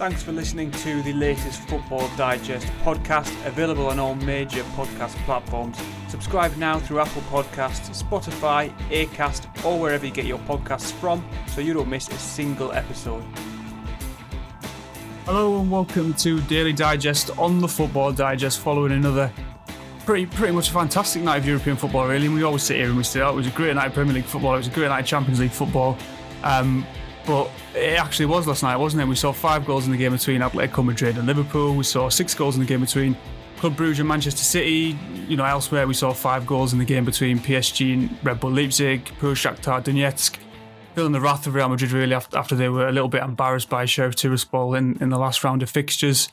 Thanks for listening to the latest Football Digest podcast, available on all major podcast platforms. Subscribe now through Apple Podcasts, Spotify, Acast, or wherever you get your podcasts from so you don't miss a single episode. Hello and welcome to Daily Digest on the Football Digest, following another pretty pretty much a fantastic night of European football, really. And we always sit here and we say, oh, it was a great night of Premier League football, it was a great night of Champions League football. Um, but it actually was last night, wasn't it? We saw five goals in the game between Atletico Madrid and Liverpool. We saw six goals in the game between Club Brugge and Manchester City. You know, elsewhere we saw five goals in the game between PSG and Red Bull Leipzig, poor Shakhtar Donetsk. Feeling the wrath of Real Madrid really after they were a little bit embarrassed by Sheriff Tiraspol in, in the last round of fixtures.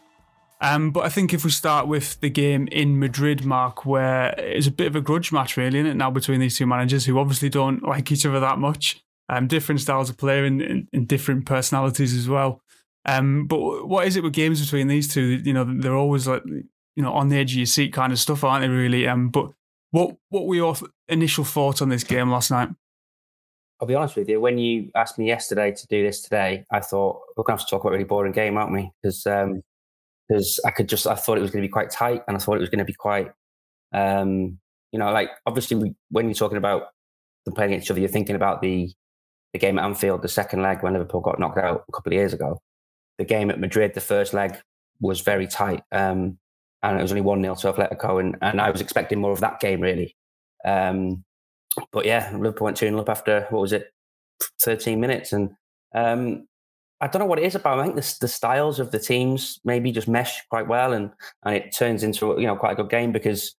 Um, but I think if we start with the game in Madrid, Mark, where it's a bit of a grudge match, really, isn't it, now between these two managers who obviously don't like each other that much um, different styles of play and, and, different personalities as well. Um, but what is it with games between these two? You know, they're always like you know on the edge of your seat kind of stuff, aren't they? Really. Um, but what what were your initial thoughts on this game last night? I'll be honest with you. When you asked me yesterday to do this today, I thought we're going to have to talk about a really boring game, aren't we? Because because um, I could just I thought it was going to be quite tight, and I thought it was going to be quite, um, you know, like obviously we, when you're talking about them playing each other, you're thinking about the the game at Anfield, the second leg when Liverpool got knocked out a couple of years ago. The game at Madrid, the first leg was very tight. Um, and it was only 1 0 to Atletico. And, and I was expecting more of that game, really. Um, but yeah, Liverpool went 2 0 up after, what was it, 13 minutes. And um, I don't know what it is about. I think the, the styles of the teams maybe just mesh quite well. And, and it turns into you know quite a good game because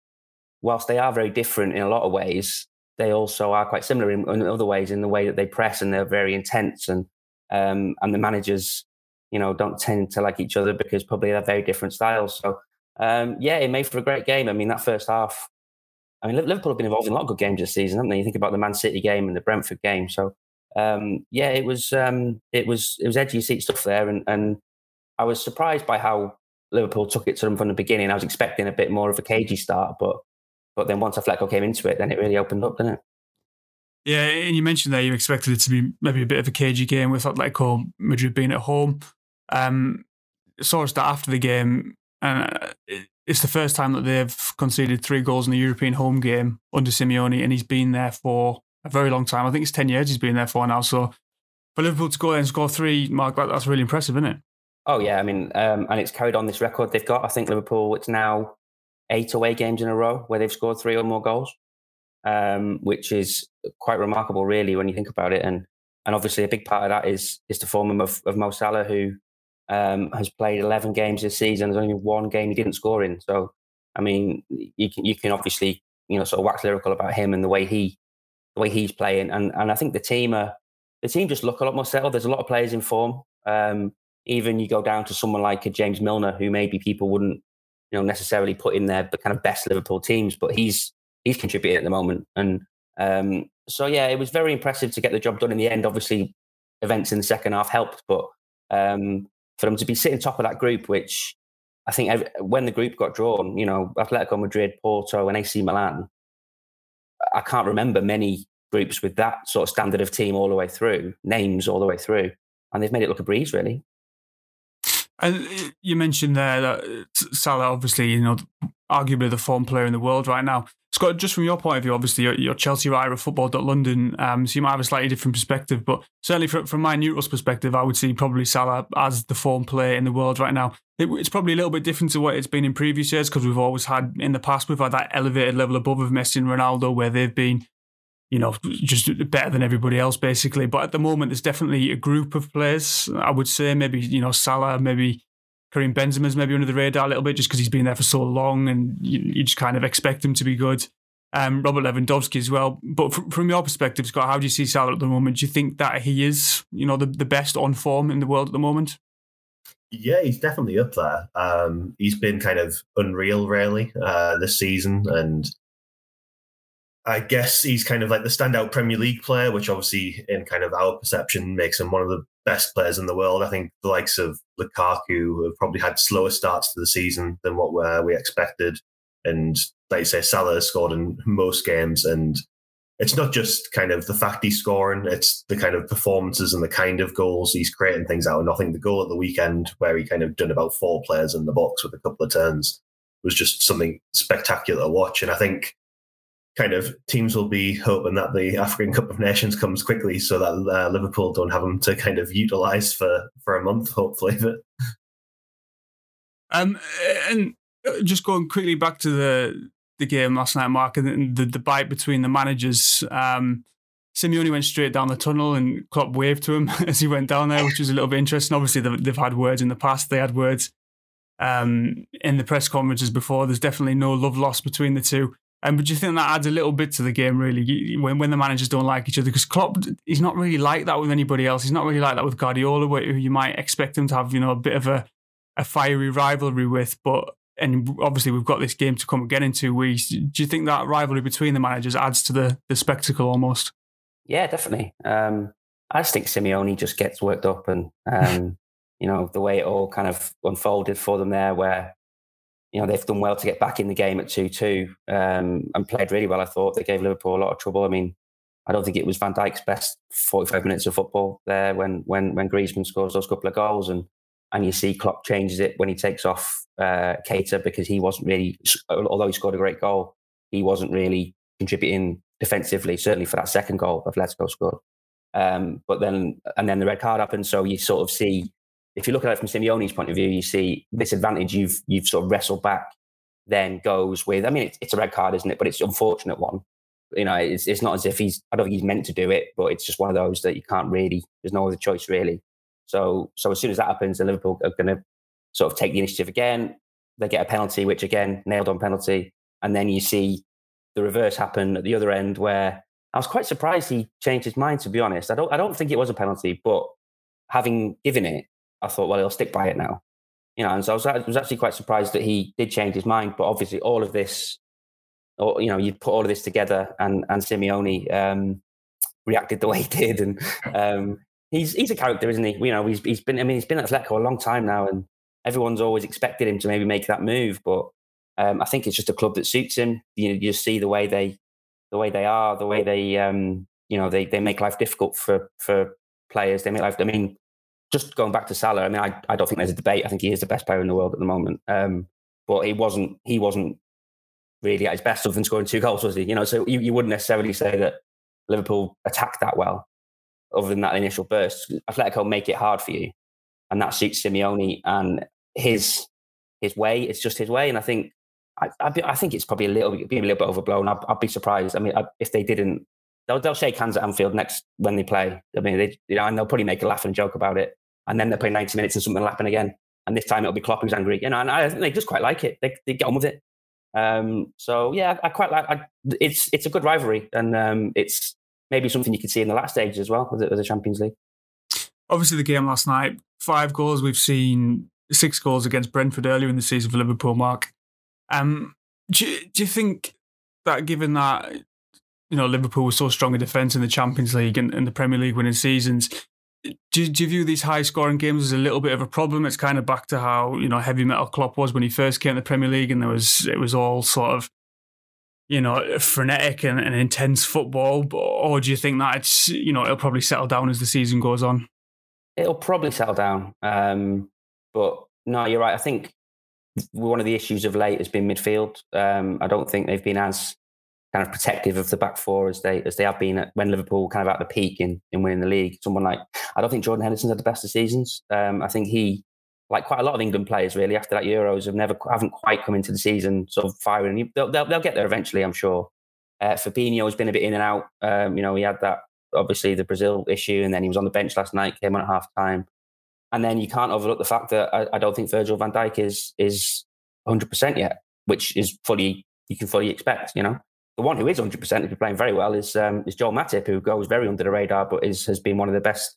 whilst they are very different in a lot of ways, they also are quite similar in, in, other ways in the way that they press and they're very intense and um, and the managers you know don't tend to like each other because probably they're very different styles. So um, yeah it made for a great game. I mean that first half i mean liverpool have been involved in a lot of good games this season haven't they? You think about the man city game and the brentford game. So um, yeah it was um, it was it was edgy seat stuff there. And, and i was surprised by how liverpool took it to them from the beginning. I was expecting a bit more of a cagey start but but then once Atletico came into it, then it really opened up, didn't it? Yeah, and you mentioned that you expected it to be maybe a bit of a cagey game with Atletico Madrid being at home. Um, saw us that after the game, and uh, it's the first time that they've conceded three goals in a European home game under Simeone, and he's been there for a very long time. I think it's ten years he's been there for now. So for Liverpool to go and score three, Mark, that's really impressive, isn't it? Oh yeah, I mean, um, and it's carried on this record they've got. I think Liverpool, it's now eight away games in a row where they've scored three or more goals, um, which is quite remarkable, really, when you think about it. And and obviously a big part of that is is the form of, of Mo Salah, who um, has played eleven games this season. There's only one game he didn't score in. So I mean, you can you can obviously you know sort of wax lyrical about him and the way he the way he's playing. And and I think the team are the team just look a lot more settled. There's a lot of players in form. Um, even you go down to someone like a James Milner, who maybe people wouldn't you know necessarily put in their the kind of best Liverpool teams, but he's he's contributing at the moment. And um, so yeah, it was very impressive to get the job done in the end. Obviously, events in the second half helped, but um, for them to be sitting top of that group, which I think when the group got drawn, you know, Atletico Madrid, Porto, and AC Milan, I can't remember many groups with that sort of standard of team all the way through, names all the way through, and they've made it look a breeze, really. And you mentioned there that Salah, obviously, you know, arguably the form player in the world right now. Scott, just from your point of view, obviously, you're, you're Chelsea writer of football.london, um, so you might have a slightly different perspective. But certainly from, from my neutral's perspective, I would see probably Salah as the form player in the world right now. It, it's probably a little bit different to what it's been in previous years because we've always had, in the past, we've had that elevated level above of Messi and Ronaldo where they've been you know, just better than everybody else, basically. But at the moment, there's definitely a group of players. I would say maybe you know Salah, maybe Karim Benzema's maybe under the radar a little bit just because he's been there for so long, and you, you, just kind of expect him to be good. Um, Robert Lewandowski as well. But from, from your perspective, Scott, how do you see Salah at the moment? Do you think that he is, you know, the, the best on form in the world at the moment? Yeah, he's definitely up there. Um, he's been kind of unreal, really, uh, this season, and I guess he's kind of like the standout Premier League player, which obviously, in kind of our perception, makes him one of the best players in the world. I think the likes of Lukaku have probably had slower starts to the season than what we expected. And like you say, Salah has scored in most games, and it's not just kind of the fact he's scoring, it's the kind of performances and the kind of goals he's creating things out of nothing. The goal at the weekend, where he kind of done about four players in the box with a couple of turns, was just something spectacular to watch. And I think kind of teams will be hoping that the African Cup of Nations comes quickly so that uh, Liverpool don't have them to kind of utilize for, for a month, hopefully. But um, and uh, just going quickly back to the the game last night, Mark, and the, bite between the managers. Um, Simeone went straight down the tunnel and Klopp waved to him as he went down there, which was a little bit interesting. Obviously, they've, they've had words in the past. They had words um, in the press conferences before. There's definitely no love lost between the two. Um, but do you think that adds a little bit to the game, really, when, when the managers don't like each other? Because Klopp, he's not really like that with anybody else. He's not really like that with Guardiola, who you might expect him to have, you know, a bit of a, a fiery rivalry with. But and obviously we've got this game to come again in two weeks. Do you think that rivalry between the managers adds to the the spectacle almost? Yeah, definitely. Um, I just think Simeone just gets worked up, and um, you know the way it all kind of unfolded for them there, where you know they've done well to get back in the game at two two um, and played really well. I thought they gave Liverpool a lot of trouble. I mean, I don't think it was Van Dijk's best forty five minutes of football there when when when Griezmann scores those couple of goals, and and you see Klopp changes it when he takes off uh, Keita because he wasn't really, although he scored a great goal, he wasn't really contributing defensively. Certainly for that second goal, of let's scored. Um, but then, and then the red card happened. So you sort of see, if you look at it from Simeone's point of view, you see this advantage you've you've sort of wrestled back. Then goes with, I mean, it's, it's a red card, isn't it? But it's an unfortunate one. You know, it's, it's not as if he's, I don't think he's meant to do it, but it's just one of those that you can't really, there's no other choice really. So, so as soon as that happens, the Liverpool are going to sort of take the initiative again. They get a penalty, which again nailed on penalty, and then you see the reverse happen at the other end, where I was quite surprised he changed his mind. To be honest, I don't, I don't think it was a penalty, but having given it, I thought, well, he'll stick by it now. You know, and so I was, I was actually quite surprised that he did change his mind. But obviously, all of this, or you know, you put all of this together, and and Simeone um, reacted the way he did, and um, he's he's a character, isn't he? You know, he's he's been. I mean, he's been at Atletico a long time now, and everyone's always expected him to maybe make that move. But um, I think it's just a club that suits him. You you see the way they the way they are, the way they um, you know they they make life difficult for for players. They make life. I mean, just going back to Salah. I mean, I, I don't think there's a debate. I think he is the best player in the world at the moment. Um, but he wasn't he wasn't really at his best other than scoring two goals, was he? You know, so you, you wouldn't necessarily say that Liverpool attacked that well other than that initial burst. Atletico make it hard for you, and that suits Simeone and his his way. It's just his way, and I think I, I, think it's probably a little being a little bit overblown. I'd, I'd be surprised. I mean, I, if they didn't, they'll, they'll shake hands at Anfield next when they play. I mean, they you know, and they'll probably make a laugh and joke about it, and then they'll play ninety minutes and something will happen again. And this time it'll be Klopp who's angry, you know. And I think they just quite like it. They, they get on with it. Um, so yeah, I quite like. I, it's it's a good rivalry, and um, it's maybe something you could see in the last stage as well with the, the Champions League. Obviously, the game last night, five goals. We've seen six goals against Brentford earlier in the season for Liverpool. Mark, um, do, do you think that given that you know Liverpool was so strong in defence in the Champions League and, and the Premier League winning seasons, do do you, view these high scoring games as a little bit of a problem? It's kind of back to how you know heavy metal Klopp was when he first came to the Premier League, and there was it was all sort of you know, frenetic and, and intense football, or do you think that it's you know it'll probably settle down as the season goes on? It'll probably settle down, um, but no, you're right. I think one of the issues of late has been midfield. Um, I don't think they've been as kind of protective of the back four as they as they have been at, when Liverpool kind of at the peak in, in winning the league. Someone like I don't think Jordan Henderson's had the best of seasons. Um, I think he like quite a lot of England players really after that Euros have never haven't quite come into the season sort of firing. They'll, they'll, they'll get there eventually, I'm sure. Uh, Fabinho has been a bit in and out. Um, you know, he had that obviously the Brazil issue, and then he was on the bench last night, came on at half time. And then you can't overlook the fact that I, I don't think Virgil van Dijk is is 100 percent yet, which is fully you can fully expect. You know, the one who is 100 percent, is playing very well, is um, is Joel Matip, who goes very under the radar, but is has been one of the best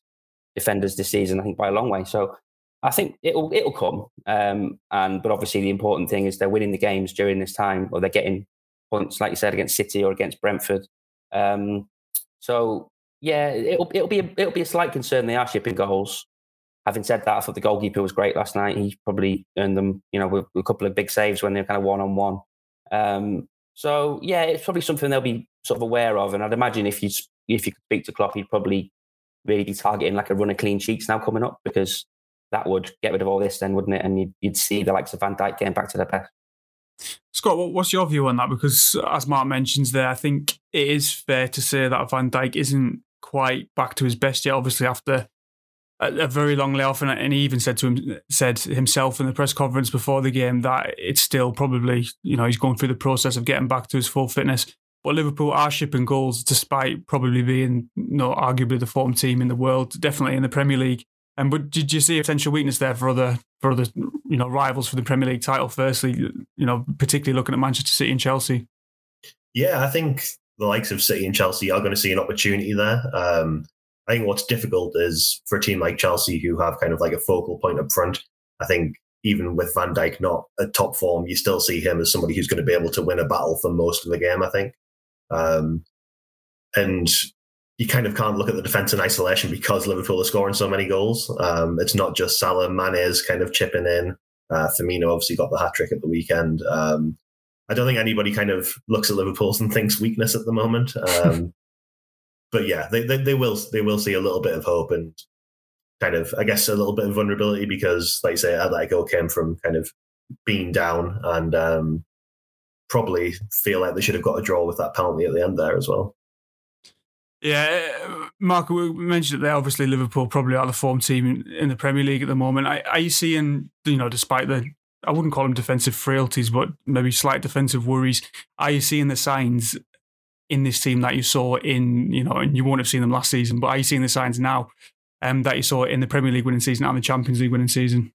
defenders this season, I think by a long way. So I think it'll it'll come. Um, and but obviously the important thing is they're winning the games during this time, or they're getting points, like you said, against City or against Brentford. Um, so yeah, it'll it'll be a, it'll be a slight concern. They are shipping goals. Having said that, I thought the goalkeeper was great last night. He probably earned them, you know, with a couple of big saves when they're kind of one on one. So yeah, it's probably something they'll be sort of aware of. And I'd imagine if you if you could speak to Klopp, he'd probably really be targeting like a run of clean sheets now coming up because that would get rid of all this, then wouldn't it? And you'd, you'd see the likes of Van Dijk getting back to their best. Scott, what's your view on that? Because as Mark mentions there, I think it is fair to say that Van Dijk isn't quite back to his best yet. Obviously, after a, very long layoff, and, and he even said to him said himself in the press conference before the game that it's still probably you know he's going through the process of getting back to his full fitness. But Liverpool are shipping goals despite probably being you know, arguably the form team in the world, definitely in the Premier League. And but did you see a potential weakness there for other for other you know rivals for the Premier League title? Firstly, you know particularly looking at Manchester City and Chelsea. Yeah, I think the likes of City and Chelsea are going to see an opportunity there. Um, I think what's difficult is for a team like Chelsea who have kind of like a focal point up front. I think even with Van Dijk not at top form, you still see him as somebody who's going to be able to win a battle for most of the game. I think, um, and you kind of can't look at the defense in isolation because Liverpool are scoring so many goals. Um, it's not just Salah, Mane is kind of chipping in. Uh, Firmino obviously got the hat trick at the weekend. Um, I don't think anybody kind of looks at Liverpool and thinks weakness at the moment. Um, but yeah, they, they, they will they will see a little bit of hope and kind of I guess a little bit of vulnerability because like I say Atletico came from kind of being down and um, probably feel like they should have got a draw with that penalty at the end there as well. Yeah, Mark, we mentioned it there. Obviously, Liverpool probably are the form team in, the Premier League at the moment. Are, you seeing, you know, despite the, I wouldn't call them defensive frailties, but maybe slight defensive worries, are you seeing the signs in this team that you saw in, you know, and you won't have seen them last season, but are you seeing the signs now um, that you saw in the Premier League winning season and the Champions League winning season?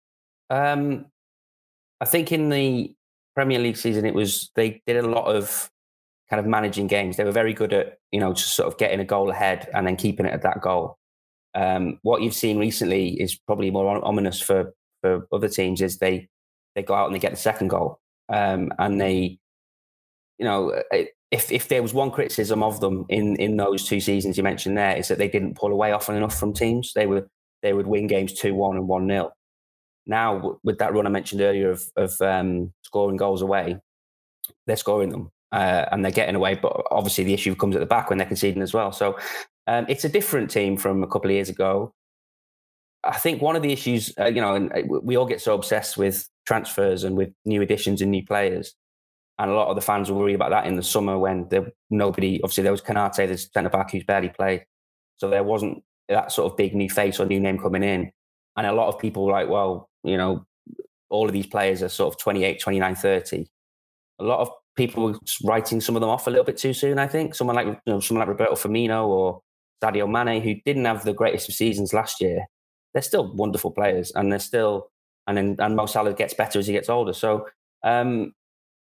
Um, I think in the Premier League season, it was, they did a lot of kind of managing games. They were very good at, you know, just sort of getting a goal ahead and then keeping it at that goal. Um, what you've seen recently is probably more ominous for, for other teams is they, they go out and they get the second goal. Um, and they, you know, if, if there was one criticism of them in, in those two seasons you mentioned there is that they didn't pull away often enough from teams. They were, they would win games 2-1 and 1-0. Now, with that run I mentioned earlier of, of um, scoring goals away, they're scoring them uh, and they're getting away. But obviously, the issue comes at the back when they're conceding as well. So um, it's a different team from a couple of years ago. I think one of the issues, uh, you know, and uh, we all get so obsessed with transfers and with new additions and new players. And a lot of the fans will worry about that in the summer when there, nobody, obviously, there was Konate, the centre back who's barely played. So there wasn't that sort of big new face or new name coming in. And a lot of people were like, well, you know, all of these players are sort of 28, 29, 30. A lot of people were writing some of them off a little bit too soon. I think someone like you know, someone like Roberto Firmino or Sadio Mane, who didn't have the greatest of seasons last year, they're still wonderful players, and they're still and then and Mo Salah gets better as he gets older. So um,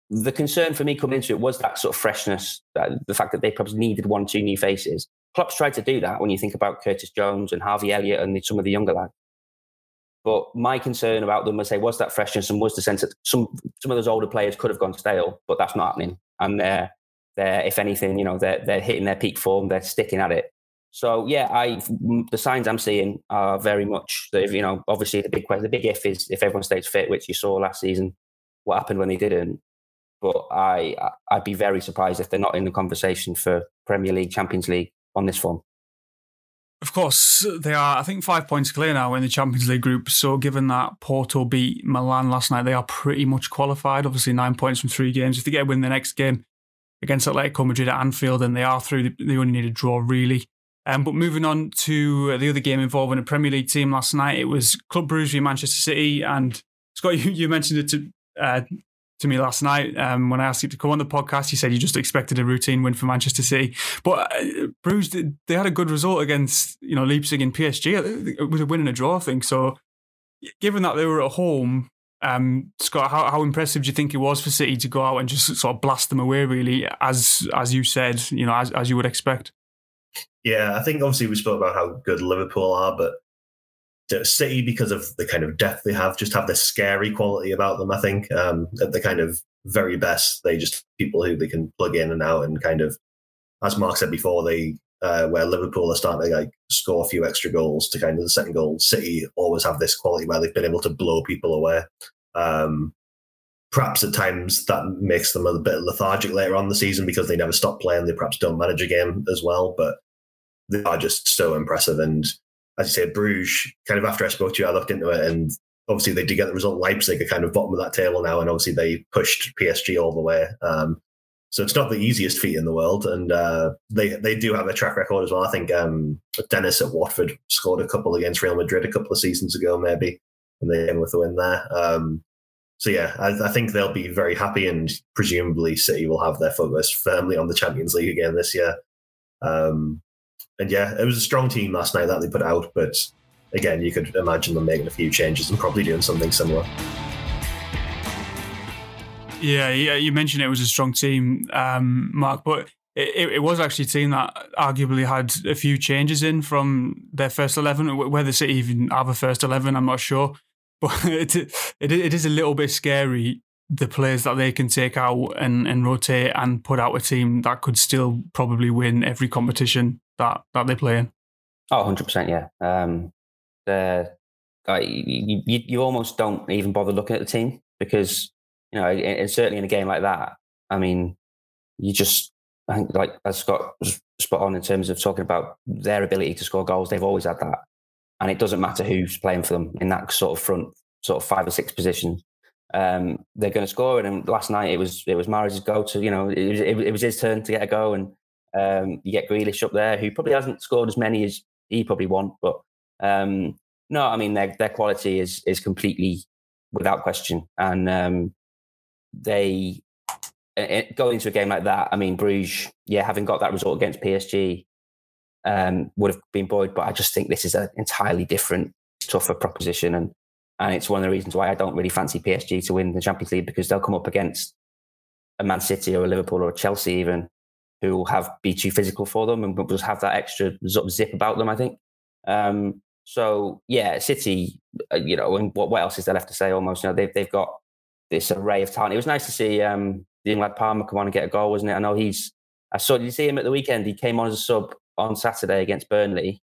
the concern for me coming into it was that sort of freshness, the fact that they probably needed one, two new faces. Klopp's tried to do that when you think about Curtis Jones and Harvey Elliott and some of the younger lads. But my concern about them, I say, was that freshness and was the sense that some some of those older players could have gone stale, but that's not happening. And they're they're if anything, you know, they're they're hitting their peak form, they're sticking at it. So yeah, I the signs I'm seeing are very much that you know, obviously the big the big if is if everyone stays fit, which you saw last season. What happened when they didn't? But I I'd be very surprised if they're not in the conversation for Premier League, Champions League on this form. Of course, they are, I think, five points clear now in the Champions League group. So, given that Porto beat Milan last night, they are pretty much qualified. Obviously, nine points from three games. If they get a win the next game against Atletico Madrid at Anfield, then they are through. They only need a draw, really. Um, but moving on to the other game involving a Premier League team last night, it was Club Brugge Manchester City. And Scott, you, you mentioned it to uh, to me last night um, when I asked you to come on the podcast. You said you just expected a routine win for Manchester City, but uh, Bruges they had a good result against you know Leipzig and PSG with a win and a draw, I think. So, given that they were at home, um, Scott, how, how impressive do you think it was for City to go out and just sort of blast them away, really, as as you said, you know, as as you would expect? Yeah, I think obviously we spoke about how good Liverpool are, but City, because of the kind of depth they have, just have this scary quality about them. I think um, at the kind of very best, they just people who they can plug in and out, and kind of, as Mark said before, they uh, where Liverpool are starting to like score a few extra goals to kind of the second goal. City always have this quality where they've been able to blow people away. Um, perhaps at times that makes them a bit lethargic later on the season because they never stop playing. They perhaps don't manage a game as well, but they are just so impressive. And as you say, Bruges, kind of after I spoke to you, I looked into it and obviously they did get the result. Leipzig are kind of bottom of that table now, and obviously they pushed PSG all the way. Um, so it's not the easiest feat in the world, and uh, they they do have a track record as well. I think um, Dennis at Watford scored a couple against Real Madrid a couple of seasons ago, maybe, and they came with the win there. Um, so yeah, I, I, think they'll be very happy, and presumably City will have their focus firmly on the Champions League again this year. Um, and yeah, it was a strong team last night that they put out, but again, you could imagine them making a few changes and probably doing something similar. Yeah, yeah, you mentioned it was a strong team, um, Mark, but it, it, was actually a team that arguably had a few changes in from their first 11. Whether City even have a first 11, I'm not sure. But it, it, it is a little bit scary the players that they can take out and, and rotate and put out a team that could still probably win every competition that, that they play in. Oh, 100%, yeah. Um, the, like, you, you, you almost don't even bother looking at the team because, you know, and certainly in a game like that, I mean, you just, I think, like as Scott was spot on in terms of talking about their ability to score goals, they've always had that. And it doesn't matter who's playing for them in that sort of front, sort of five or six positions. Um, they're going to score. And last night it was it was Mahrez's go to, you know, it was, it, was his turn to get a go. And um, you get Grealish up there, who probably hasn't scored as many as he probably want, but um, no, I mean their their quality is is completely without question, and um, they it, going into a game like that. I mean Bruges, yeah, having got that result against PSG, um, would have been buoyed, but I just think this is an entirely different, tougher proposition, and and it's one of the reasons why I don't really fancy PSG to win the Champions League because they'll come up against a Man City or a Liverpool or a Chelsea even who will have be too physical for them and just have that extra zip about them. I think. Um, so yeah, City, uh, you know, and what, what else is there left to say? Almost, you know, they've they've got this array of talent. It was nice to see um, the young lad Palmer come on and get a goal, wasn't it? I know he's. I saw. Did you see him at the weekend? He came on as a sub on Saturday against Burnley.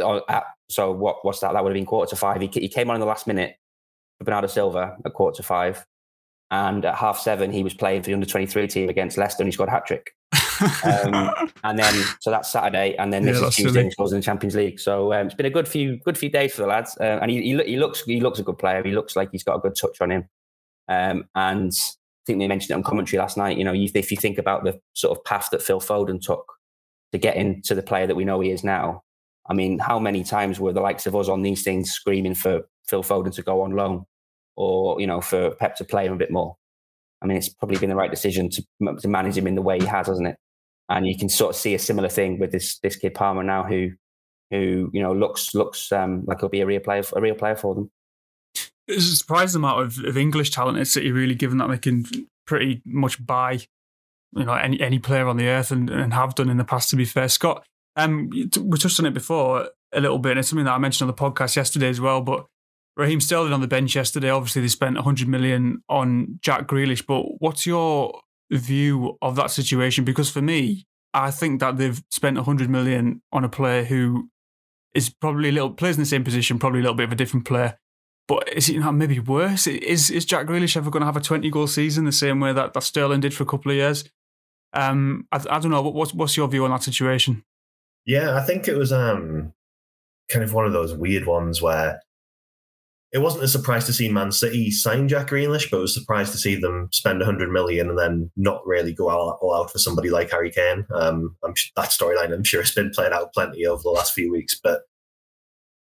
Uh, at, so what? What's that? That would have been quarter to five. He, he came on in the last minute for Bernardo Silva at quarter to five, and at half seven he was playing for the under twenty three team against Leicester, and he scored a hat trick um, and then so that's Saturday, and then this yeah, is Tuesday. He scores in the Champions League. So um, it's been a good few good few days for the lads, uh, and he, he, he, looks he looks a good player. He looks like he's got a good touch on him, um, and I think they mentioned it on commentary last night. You know, if you think about the sort of path that Phil Foden took to get into the player that we know he is now, I mean, how many times were the likes of us on these things screaming for Phil Foden to go on loan, or you know, for Pep to play him a bit more? I mean, it's probably been the right decision to, to manage him in the way he has, hasn't it? and you can sort of see a similar thing with this this kid Palmer now, who who you know looks looks um, like he'll be a real player a real player for them. It's a surprising amount of, of English talent at City, really, given that they can pretty much buy you know any any player on the earth and, and have done in the past. To be fair, Scott, um, we touched on it before a little bit, and it's something that I mentioned on the podcast yesterday as well. But Raheem Sterling on the bench yesterday. Obviously, they spent 100 million on Jack Grealish. But what's your view of that situation because for me, I think that they've spent 100 million on a player who is probably a little plays in the same position, probably a little bit of a different player. But is it not maybe worse? Is is Jack Grealish ever going to have a 20 goal season the same way that, that Sterling did for a couple of years? Um, I, I don't know. What's what's your view on that situation? Yeah, I think it was um kind of one of those weird ones where it wasn't a surprise to see Man City sign Jack Grealish, but it was a surprise to see them spend 100 million and then not really go all, all out for somebody like Harry Kane. Um, that storyline, I'm sure, has been played out plenty over the last few weeks. But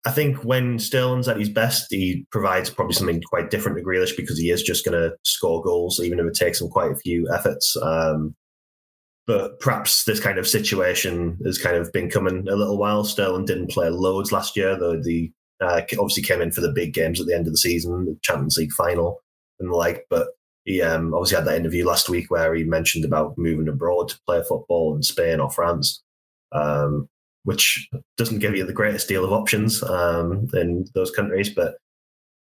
I think when Sterling's at his best, he provides probably something quite different to Grealish because he is just going to score goals, even if it takes him quite a few efforts. Um, but perhaps this kind of situation has kind of been coming a little while. Sterling didn't play loads last year, though the uh, obviously came in for the big games at the end of the season, the Champions League final and the like. But he um, obviously had that interview last week where he mentioned about moving abroad to play football in Spain or France, um, which doesn't give you the greatest deal of options um, in those countries. But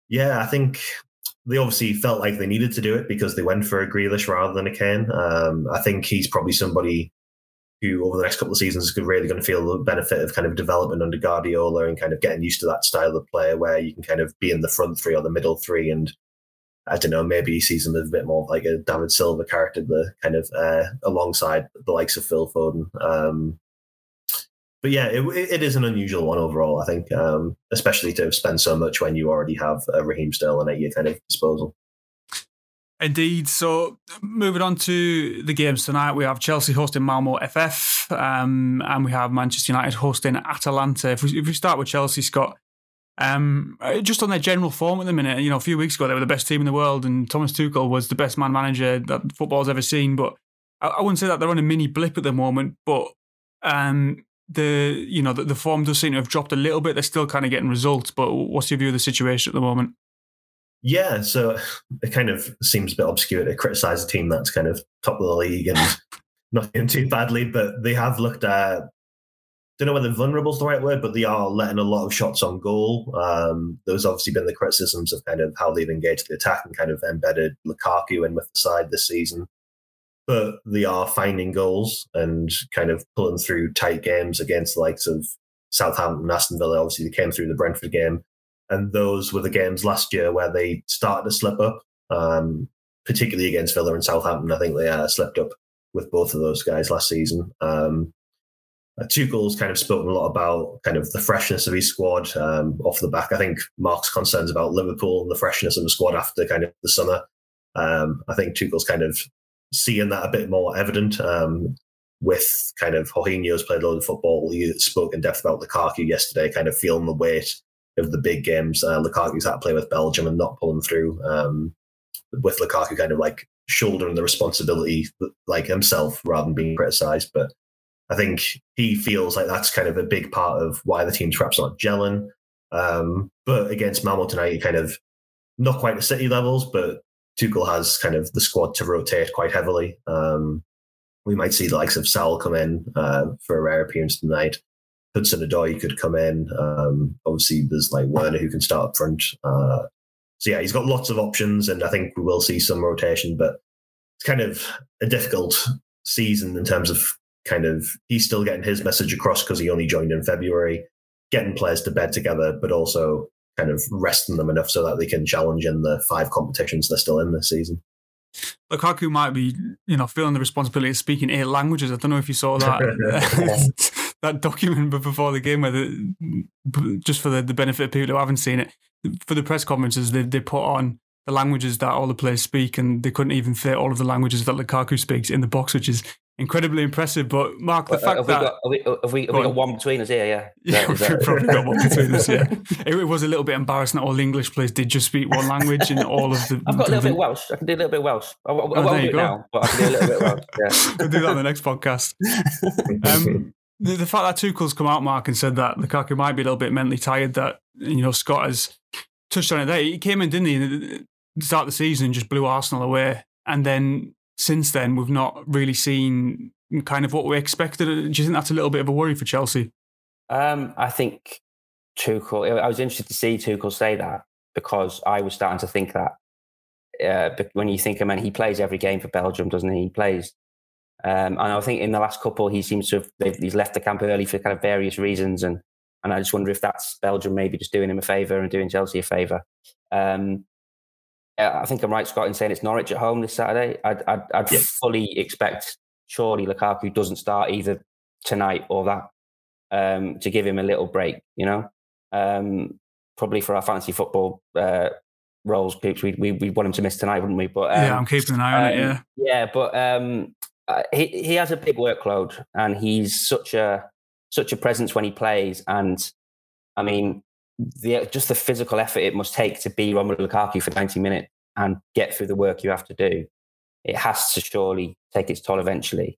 yeah, I think they obviously felt like they needed to do it because they went for a Grealish rather than a Kane. Um, I think he's probably somebody who over the next couple of seasons is really going to feel the benefit of kind of development under Guardiola and kind of getting used to that style of player where you can kind of be in the front three or the middle three and I don't know, maybe he sees him as a bit more like a David Silva character, the kind of uh, alongside the likes of Phil Foden. Um, but yeah, it, it is an unusual one overall, I think, um, especially to spend so much when you already have Raheem Sterling at your kind of disposal. Indeed. So moving on to the games tonight, we have Chelsea hosting Malmo FF, um, and we have Manchester United hosting Atalanta. If we, if we start with Chelsea, Scott, um, just on their general form at the minute, you know, a few weeks ago they were the best team in the world, and Thomas Tuchel was the best man manager that football's ever seen. But I, I wouldn't say that they're on a mini blip at the moment, but um, the you know the, the form does seem to have dropped a little bit. They're still kind of getting results, but what's your view of the situation at the moment? Yeah, so it kind of seems a bit obscure to criticize a team that's kind of top of the league and not doing too badly, but they have looked at don't know whether vulnerable is the right word, but they are letting a lot of shots on goal. Um, there's obviously been the criticisms of kind of how they've engaged the attack and kind of embedded Lukaku in with the side this season. But they are finding goals and kind of pulling through tight games against the likes of Southampton, Aston Villa. Obviously, they came through the Brentford game. And those were the games last year where they started to slip up, um, particularly against Villa and Southampton. I think they uh, slipped up with both of those guys last season. Um, uh, Tuchel's kind of spoken a lot about kind of the freshness of his squad um, off the back. I think Mark's concerns about Liverpool and the freshness of the squad after kind of the summer. Um, I think Tuchel's kind of seeing that a bit more evident um, with kind of Jorginho's played a lot of football. He spoke in depth about Lukaku yesterday, kind of feeling the weight of the big games. Uh, Lukaku's had to play with Belgium and not pulling through. Um, with Lukaku kind of like shouldering the responsibility like himself rather than being criticised. But I think he feels like that's kind of a big part of why the team's perhaps not gelling. Um, but against Malmo tonight, he kind of not quite the City levels, but Tuchel has kind of the squad to rotate quite heavily. Um, we might see the likes of Saul come in uh, for a rare appearance tonight. Hudson Odoi could come in. Um, obviously, there's like Werner who can start up front. Uh, so yeah, he's got lots of options, and I think we will see some rotation. But it's kind of a difficult season in terms of kind of he's still getting his message across because he only joined in February, getting players to bed together, but also kind of resting them enough so that they can challenge in the five competitions they're still in this season. Lukaku might be, you know, feeling the responsibility of speaking eight languages. I don't know if you saw that that document before the game, where the, just for the, the benefit of people who haven't seen it, for the press conferences, they they put on the languages that all the players speak, and they couldn't even fit all of the languages that Lukaku speaks in the box, which is incredibly impressive. But Mark, the fact have that we got, have we, have we, have we got one between us here, yeah, yeah, we've probably got one between us. Yeah, it, it, was a little bit embarrassing that all the English players did just speak one language and all of the. I've got a little bit Welsh. I can do a little bit Welsh. I, I, I oh, won't do it now, but I can do a little bit Welsh. Yeah, we'll do that on the next podcast. Um, the, the fact that Tuchel's come out, Mark, and said that Lukaku might be a little bit mentally tired. That you know Scott has touched on it there. He came in, didn't he? Start the season, just blew Arsenal away, and then since then we've not really seen kind of what we expected. Do you think that's a little bit of a worry for Chelsea? Um, I think Tuchel. I was interested to see Tuchel say that because I was starting to think that. Uh, but when you think, I mean, he plays every game for Belgium, doesn't he? He plays, um, and I think in the last couple, he seems to have he's left the camp early for kind of various reasons, and and I just wonder if that's Belgium maybe just doing him a favour and doing Chelsea a favour. Um, I think I'm right, Scott, in saying it's Norwich at home this Saturday. I'd, I'd, I'd yeah. fully expect surely Lukaku doesn't start either tonight or that um, to give him a little break, you know? Um, probably for our fantasy football uh, roles, Poops, we, we, we want him to miss tonight, wouldn't we? But um, Yeah, I'm keeping an eye on it, yeah. Um, yeah, but um, uh, he, he has a big workload and he's such a such a presence when he plays. And I mean, the, just the physical effort it must take to be Romelu Lukaku for 90 minutes and get through the work you have to do it has to surely take its toll eventually.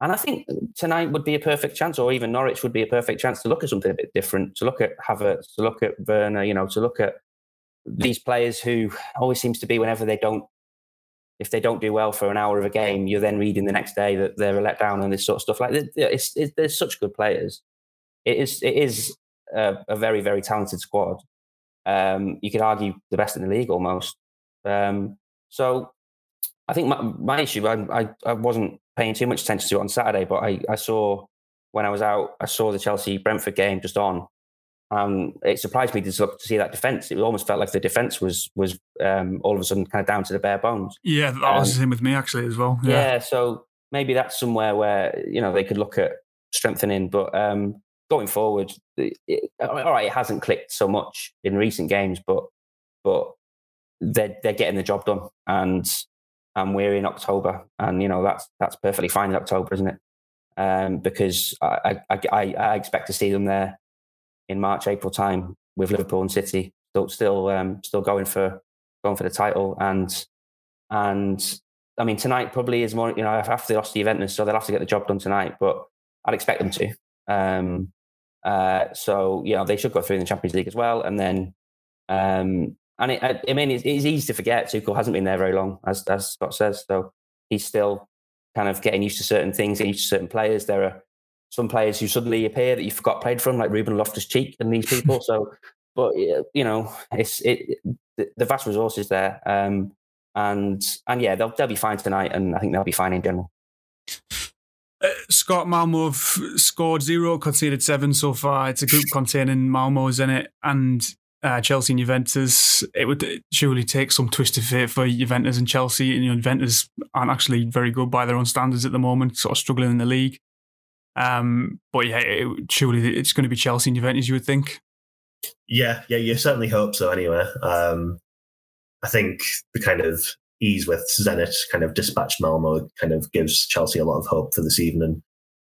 And I think tonight would be a perfect chance, or even Norwich would be a perfect chance to look at something a bit different, to look at Havertz, to look at Werner, you know, to look at these players who always seems to be whenever they don't, if they don't do well for an hour of a game, you're then reading the next day that they're let down and this sort of stuff. Like it's, it's, there's such good players. It is it is a, a very very talented squad. Um, you could argue the best in the league almost. Um, so I think my, my issue, I, I, I, wasn't paying too much attention to it on Saturday, but I, I saw when I was out, I saw the Chelsea Brentford game just on. Um, it surprised me to, to see that defense. It almost felt like the defense was was um, all of a sudden kind of down to the bare bones. Yeah, that was the same with me actually as well. Yeah. yeah. so maybe that's somewhere where you know they could look at strengthening. But um, going forward, it, it, all right, it hasn't clicked so much in recent games, but but they're they're getting the job done, and and we're in October, and you know that's that's perfectly fine in October, isn't it? Um, because I, I, I I expect to see them there in March April time with Liverpool and City still still um, still going for going for the title, and and I mean tonight probably is more you know after they lost to Juventus, so they'll have to get the job done tonight, but I'd expect them to. Um, uh, so you know they should go through in the Champions League as well, and then um, and it, I, mean, it's, it's, easy to forget Tuchel hasn't been there very long, as, as Scott says. So he's still kind of getting used to certain things, getting used to certain players. There are some players who suddenly appear that you forgot played from, like Ruben Loftus Cheek and these people. so, but you know, it's it, the, vast resources there, um, and and yeah, they'll they'll be fine tonight, and I think they'll be fine in general. Uh, Scott Malmo have scored zero, conceded seven so far. It's a group containing Malmo's in it, and uh, Chelsea and Juventus, it would surely take some twist of fate for Juventus and Chelsea. And you know, Juventus aren't actually very good by their own standards at the moment, sort of struggling in the league. Um, but yeah, it, surely it's going to be Chelsea and Juventus, you would think. Yeah, yeah, you certainly hope so. Anyway, um, I think the kind of ease with Zenit kind of dispatched Malmo kind of gives Chelsea a lot of hope for this evening,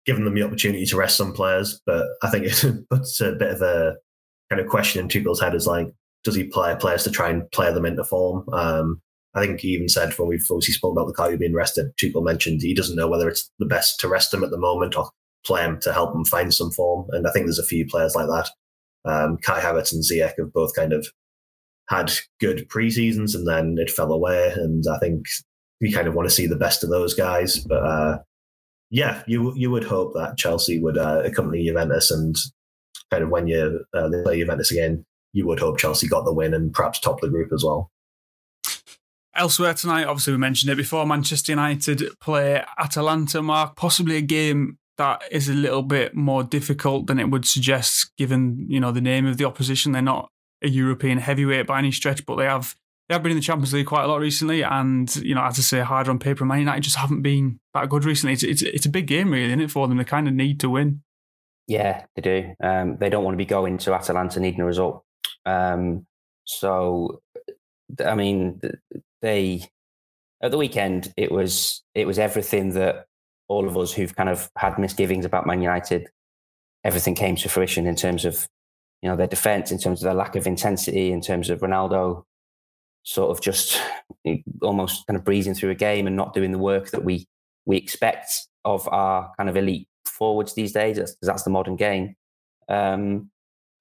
giving them the opportunity to rest some players. But I think it puts a bit of a kind of question in Tuchel's head is like, does he play players to try and play them into form? Um, I think he even said when we've obviously spoken about Lukaku being rested, Tuchel mentioned he doesn't know whether it's the best to rest him at the moment or play him to help him find some form. And I think there's a few players like that. Um, Kai Havertz and Ziyech have both kind of had good pre seasons and then it fell away. And I think we kind of want to see the best of those guys. But uh, yeah, you you would hope that Chelsea would uh, accompany Juventus and kind of when you uh, play Juventus again, you would hope Chelsea got the win and perhaps top the group as well. Elsewhere tonight, obviously we mentioned it before. Manchester United play Atalanta. Mark, possibly a game that is a little bit more difficult than it would suggest, given you know the name of the opposition. They're not a European heavyweight by any stretch, but they have they have been in the Champions League quite a lot recently. And you know, as I say, harder on paper, Man United just haven't been that good recently. It's it's, it's a big game, really, isn't it, for them? They kind of need to win. Yeah, they do. Um, they don't want to be going to Atalanta needing a result. Um, so, I mean, they at the weekend it was it was everything that all of us who've kind of had misgivings about Man United, everything came to fruition in terms of you know their defense, in terms of their lack of intensity, in terms of Ronaldo sort of just almost kind of breezing through a game and not doing the work that we we expect of our kind of elite forwards these days. That's, that's the modern game. Um,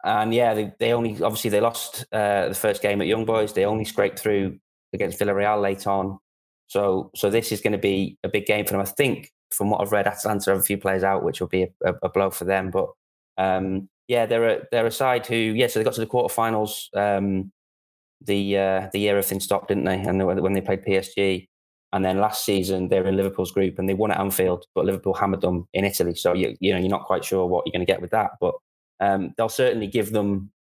and yeah, they, they only obviously they lost uh, the first game at Young Boys. They only scraped through against Villarreal late on. So so this is going to be a big game for them. I think from what I've read, Atalanta have a few players out, which will be a, a blow for them. But um, yeah, they're a they're a side who yeah, so they got to the quarterfinals um, the uh, the year everything stopped, didn't they? And when they played PSG, and then last season they were in Liverpool's group and they won at Anfield, but Liverpool hammered them in Italy. So you you know you're not quite sure what you're going to get with that, but um, they'll certainly give them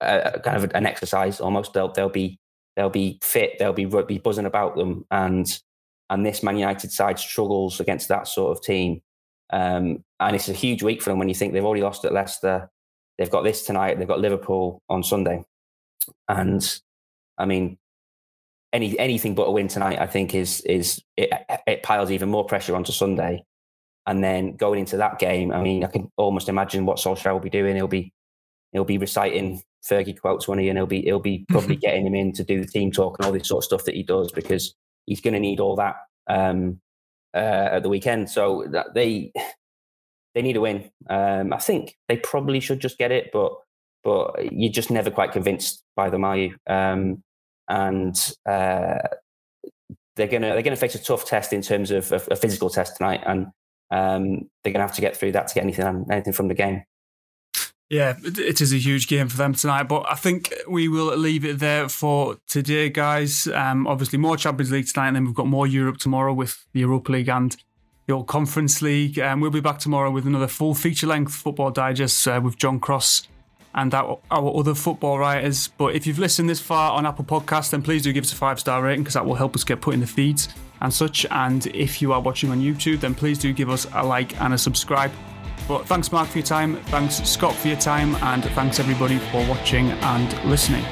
a, a kind of an exercise almost. They'll they'll be they'll be fit. They'll be be buzzing about them, and and this Man United side struggles against that sort of team. Um, and it's a huge week for them when you think they've already lost at Leicester. They've got this tonight. They've got Liverpool on Sunday, and I mean any anything but a win tonight, I think is is it, it piles even more pressure onto Sunday. And then going into that game, I mean, I can almost imagine what Solskjaer will be doing. He'll be he'll be reciting Fergie quotes when he and he'll be he'll be probably getting him in to do the team talk and all this sort of stuff that he does because he's going to need all that um, uh, at the weekend. So they they need a win. Um, I think they probably should just get it, but but you're just never quite convinced by them, are you? Um, and uh, they're gonna they're gonna face a tough test in terms of a, physical test tonight, and um, they're gonna have to get through that to get anything anything from the game. Yeah, it is a huge game for them tonight, but I think we will leave it there for today, guys. Um, obviously, more Champions League tonight, and then we've got more Europe tomorrow with the Europa League and the Old Conference League. Um, we'll be back tomorrow with another full feature length football digest uh, with John Cross and our, our, other football writers. But if you've listened this far on Apple Podcasts, then please do give us a five star rating because that will help us get put in the feeds and such. And if you are watching on YouTube, then please do give us a like and a subscribe. But thanks, Mark, for your time. Thanks, Scott, for your time. And thanks, everybody, for watching and listening.